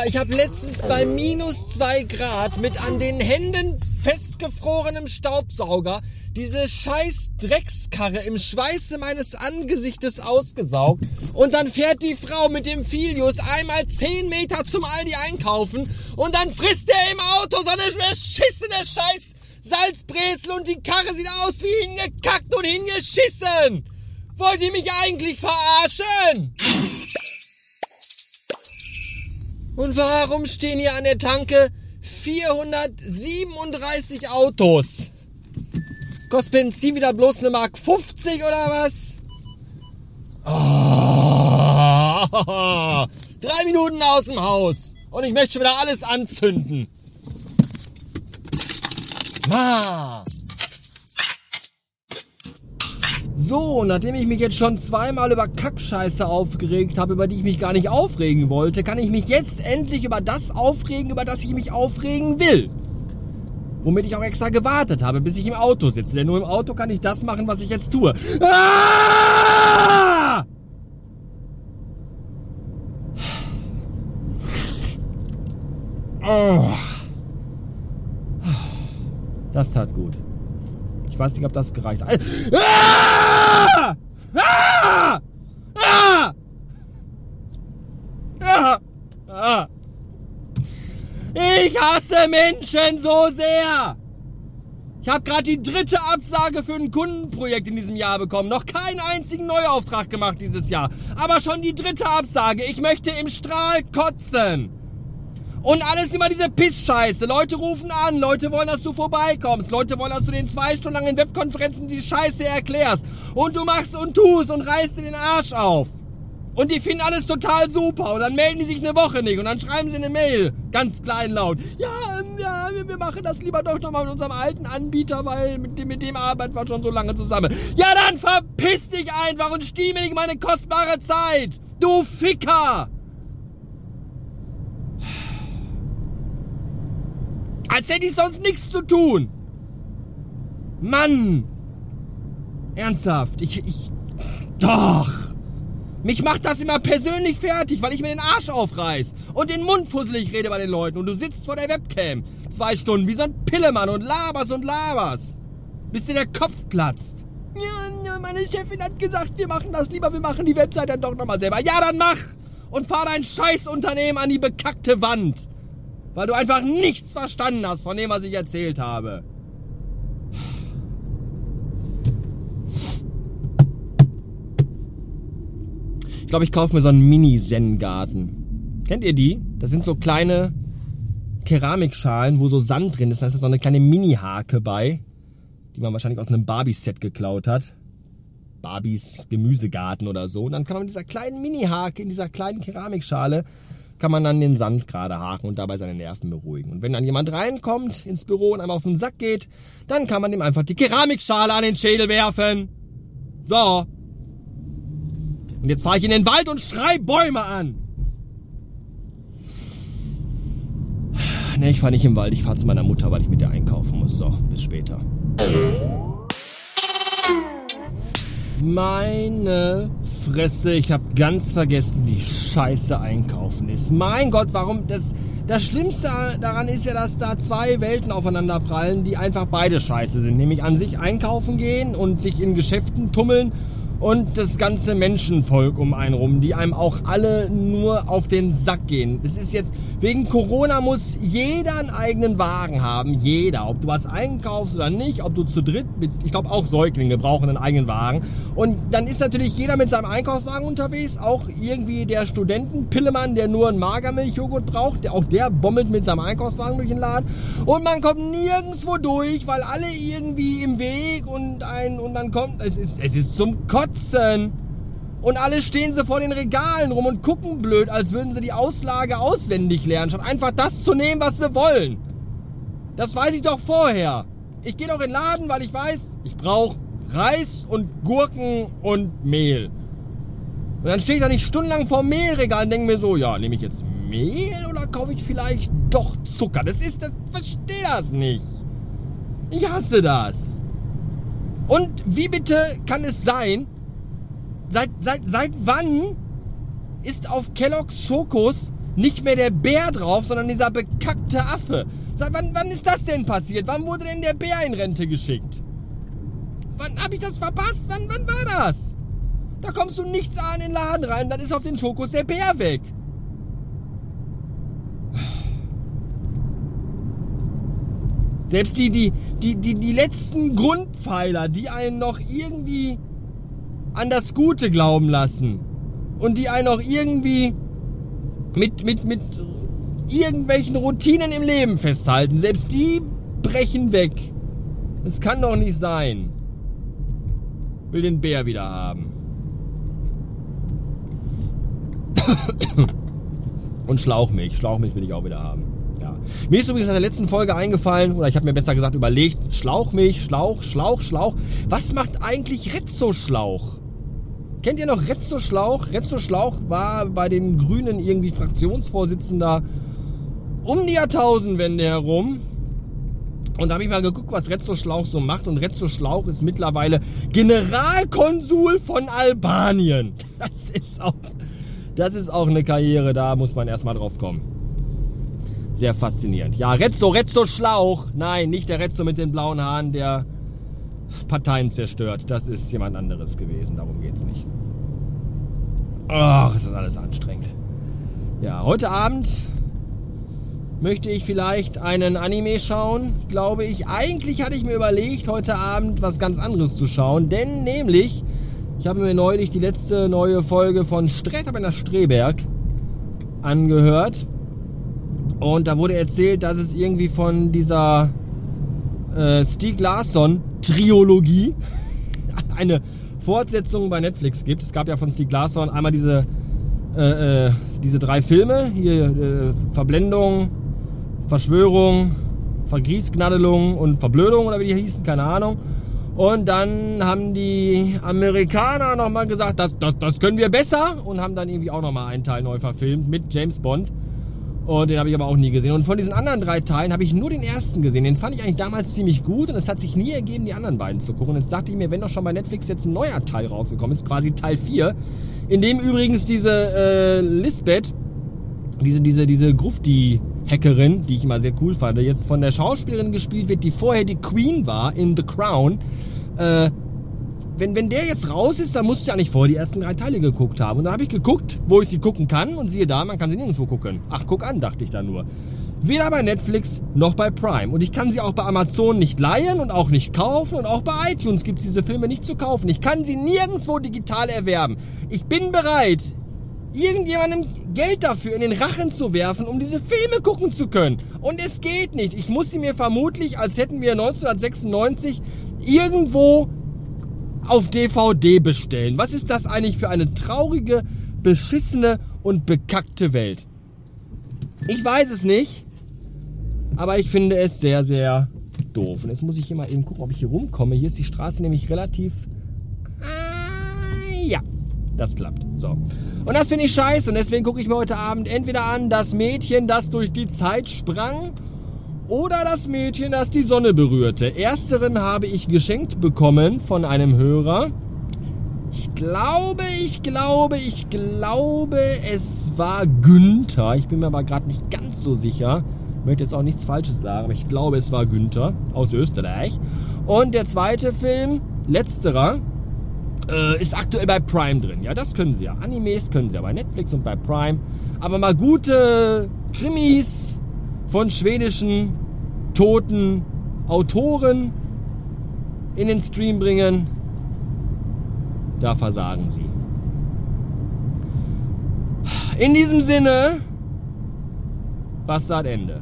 Alter, ich habe letztens bei minus zwei Grad mit an den Händen festgefrorenem Staubsauger diese scheiß Dreckskarre im Schweiße meines Angesichtes ausgesaugt und dann fährt die Frau mit dem Filius einmal 10 Meter zum Aldi einkaufen und dann frisst er im Auto so eine beschissene scheiß Salzbrezel und die Karre sieht aus wie hingekackt und hingeschissen. Wollt ihr mich eigentlich verarschen? Und warum stehen hier an der Tanke 437 Autos? Kostet Benzin wieder bloß eine Mark 50 oder was? Oh, drei Minuten aus dem Haus und ich möchte wieder alles anzünden. Ma. So, nachdem ich mich jetzt schon zweimal über Kackscheiße aufgeregt habe, über die ich mich gar nicht aufregen wollte, kann ich mich jetzt endlich über das aufregen, über das ich mich aufregen will. Womit ich auch extra gewartet habe, bis ich im Auto sitze. Denn nur im Auto kann ich das machen, was ich jetzt tue. Ah! Oh. Das tat gut. Ich weiß nicht, ob das gereicht hat. Ah! Ah! Ah! Ah! Ah! Ich hasse Menschen so sehr. Ich habe gerade die dritte Absage für ein Kundenprojekt in diesem Jahr bekommen. Noch keinen einzigen Neuauftrag gemacht dieses Jahr. Aber schon die dritte Absage. Ich möchte im Strahl kotzen. Und alles immer diese Pissscheiße. Leute rufen an, Leute wollen, dass du vorbeikommst, Leute wollen, dass du den zwei Stunden lang in Webkonferenzen die Scheiße erklärst. Und du machst und tust und reißt dir den Arsch auf. Und die finden alles total super. Und dann melden die sich eine Woche nicht. Und dann schreiben sie eine Mail. Ganz kleinlaut. Ja, ähm, ja, wir machen das lieber doch nochmal mit unserem alten Anbieter, weil mit dem, mit dem arbeiten wir schon so lange zusammen. Ja, dann verpiss dich einfach und stiehl mir nicht meine kostbare Zeit. Du Ficker! Als hätte ich sonst nichts zu tun. Mann! Ernsthaft, ich, ich, doch! Mich macht das immer persönlich fertig, weil ich mir den Arsch aufreiß und den Mund fusselig rede bei den Leuten und du sitzt vor der Webcam zwei Stunden wie so ein Pillemann und laberst und laberst, bis dir der Kopf platzt. Ja, meine Chefin hat gesagt, wir machen das lieber, wir machen die Website dann doch nochmal selber. Ja, dann mach! Und fahr dein Scheißunternehmen an die bekackte Wand. Weil du einfach nichts verstanden hast von dem, was ich erzählt habe. Ich glaube, ich kaufe mir so einen Mini-Zen-Garten. Kennt ihr die? Das sind so kleine Keramikschalen, wo so Sand drin ist. Da ist so eine kleine Mini-Hake bei, die man wahrscheinlich aus einem Barbie-Set geklaut hat. Barbies Gemüsegarten oder so. Und dann kann man mit dieser kleinen Mini-Hake in dieser kleinen Keramikschale kann man dann den Sand gerade haken und dabei seine Nerven beruhigen. Und wenn dann jemand reinkommt ins Büro und einmal auf den Sack geht, dann kann man ihm einfach die Keramikschale an den Schädel werfen. So. Und jetzt fahre ich in den Wald und schrei Bäume an. Ne, ich fahre nicht im Wald, ich fahre zu meiner Mutter, weil ich mit ihr einkaufen muss. So, bis später. Meine Fresse, ich habe ganz vergessen, wie scheiße einkaufen ist. Mein Gott, warum das das Schlimmste daran ist ja, dass da zwei Welten aufeinander prallen, die einfach beide scheiße sind, nämlich an sich einkaufen gehen und sich in Geschäften tummeln und das ganze Menschenvolk um einen rum, die einem auch alle nur auf den Sack gehen. Es ist jetzt, wegen Corona muss jeder einen eigenen Wagen haben. Jeder. Ob du was einkaufst oder nicht, ob du zu dritt mit, ich glaube auch Säuglinge brauchen einen eigenen Wagen. Und dann ist natürlich jeder mit seinem Einkaufswagen unterwegs. Auch irgendwie der Studentenpillemann, der nur einen Magermilchjoghurt braucht. Der, auch der bommelt mit seinem Einkaufswagen durch den Laden. Und man kommt nirgendwo durch, weil alle irgendwie im Weg und ein, und dann kommt, es ist, es ist zum Kotzen kotzen. Und alle stehen sie vor den Regalen rum und gucken blöd, als würden sie die Auslage auswendig lernen, statt einfach das zu nehmen, was sie wollen. Das weiß ich doch vorher. Ich gehe doch in den Laden, weil ich weiß, ich brauche Reis und Gurken und Mehl. Und dann stehe ich da nicht stundenlang vor Mehlregal und denke mir so, ja, nehme ich jetzt Mehl oder kaufe ich vielleicht doch Zucker? Das ist, das verstehe das nicht. Ich hasse das. Und wie bitte kann es sein, seit, seit, seit wann ist auf Kellogg's Schokos nicht mehr der Bär drauf, sondern dieser bekackte Affe. Sag, wann, wann ist das denn passiert? Wann wurde denn der Bär in Rente geschickt? Wann habe ich das verpasst? Wann, wann war das? Da kommst du nichts an in den Laden rein, dann ist auf den Schokos der Bär weg. Selbst die, die, die, die, die letzten Grundpfeiler, die einen noch irgendwie an das Gute glauben lassen und die einen auch irgendwie mit, mit, mit irgendwelchen Routinen im Leben festhalten, selbst die brechen weg. Es kann doch nicht sein. Will den Bär wieder haben. Und Schlauchmilch. Schlauchmilch will ich auch wieder haben. Ja. Mir ist übrigens in der letzten Folge eingefallen, oder ich habe mir besser gesagt überlegt, Schlauchmilch, Schlauch, Schlauch, Schlauch. Was macht eigentlich Rezzo-Schlauch? Kennt ihr noch Rezzo Schlauch? Rezzo Schlauch war bei den Grünen irgendwie Fraktionsvorsitzender um die Jahrtausendwende herum. Und da habe ich mal geguckt, was Rezzo Schlauch so macht. Und Rezzo Schlauch ist mittlerweile Generalkonsul von Albanien. Das ist auch, das ist auch eine Karriere, da muss man erstmal drauf kommen. Sehr faszinierend. Ja, Rezzo, Rezzo Schlauch. Nein, nicht der Rezzo mit den blauen Haaren, der Parteien zerstört. Das ist jemand anderes gewesen. Darum geht es nicht. Ach, ist das alles anstrengend. Ja, heute Abend möchte ich vielleicht einen Anime schauen, glaube ich. Eigentlich hatte ich mir überlegt, heute Abend was ganz anderes zu schauen, denn nämlich, ich habe mir neulich die letzte neue Folge von Sträterbeiner Streberg angehört und da wurde erzählt, dass es irgendwie von dieser äh, Stieg Larsson Triologie eine Fortsetzung bei Netflix gibt. Es gab ja von Stieg Larsson einmal diese äh, äh, diese drei Filme hier äh, Verblendung, Verschwörung, Vergießgnadelung und Verblödung oder wie die hießen, keine Ahnung. Und dann haben die Amerikaner nochmal gesagt, das, das, das können wir besser und haben dann irgendwie auch nochmal einen Teil neu verfilmt mit James Bond. Und den habe ich aber auch nie gesehen. Und von diesen anderen drei Teilen habe ich nur den ersten gesehen. Den fand ich eigentlich damals ziemlich gut und es hat sich nie ergeben, die anderen beiden zu gucken. Und jetzt dachte ich mir, wenn doch schon bei Netflix jetzt ein neuer Teil rausgekommen ist, quasi Teil 4, in dem übrigens diese äh, Lisbeth, diese, diese, diese Grufti Hackerin, die ich immer sehr cool fand, jetzt von der Schauspielerin gespielt wird, die vorher die Queen war in The Crown. Äh, wenn, wenn der jetzt raus ist, dann musst du ja nicht vorher die ersten drei Teile geguckt haben. Und dann habe ich geguckt, wo ich sie gucken kann und siehe da, man kann sie nirgendwo gucken. Ach, guck an, dachte ich da nur. Weder bei Netflix noch bei Prime. Und ich kann sie auch bei Amazon nicht leihen und auch nicht kaufen. Und auch bei iTunes gibt es diese Filme nicht zu kaufen. Ich kann sie nirgendwo digital erwerben. Ich bin bereit, irgendjemandem Geld dafür in den Rachen zu werfen, um diese Filme gucken zu können. Und es geht nicht. Ich muss sie mir vermutlich, als hätten wir 1996 irgendwo auf DVD bestellen. Was ist das eigentlich für eine traurige, beschissene und bekackte Welt? Ich weiß es nicht, aber ich finde es sehr, sehr doof. Und jetzt muss ich hier mal eben gucken, ob ich hier rumkomme. Hier ist die Straße nämlich relativ... ja, das klappt. So. Und das finde ich scheiße und deswegen gucke ich mir heute Abend entweder an das Mädchen, das durch die Zeit sprang oder das Mädchen, das die Sonne berührte. Ersteren habe ich geschenkt bekommen von einem Hörer. Ich glaube, ich glaube, ich glaube, es war Günther. Ich bin mir aber gerade nicht ganz so sicher. Ich möchte jetzt auch nichts Falsches sagen, aber ich glaube, es war Günther aus Österreich. Und der zweite Film, letzterer, äh, ist aktuell bei Prime drin. Ja, das können sie ja. Animes können sie ja bei Netflix und bei Prime. Aber mal gute Krimis von schwedischen toten Autoren in den Stream bringen, da versagen sie. In diesem Sinne, Bastard Ende.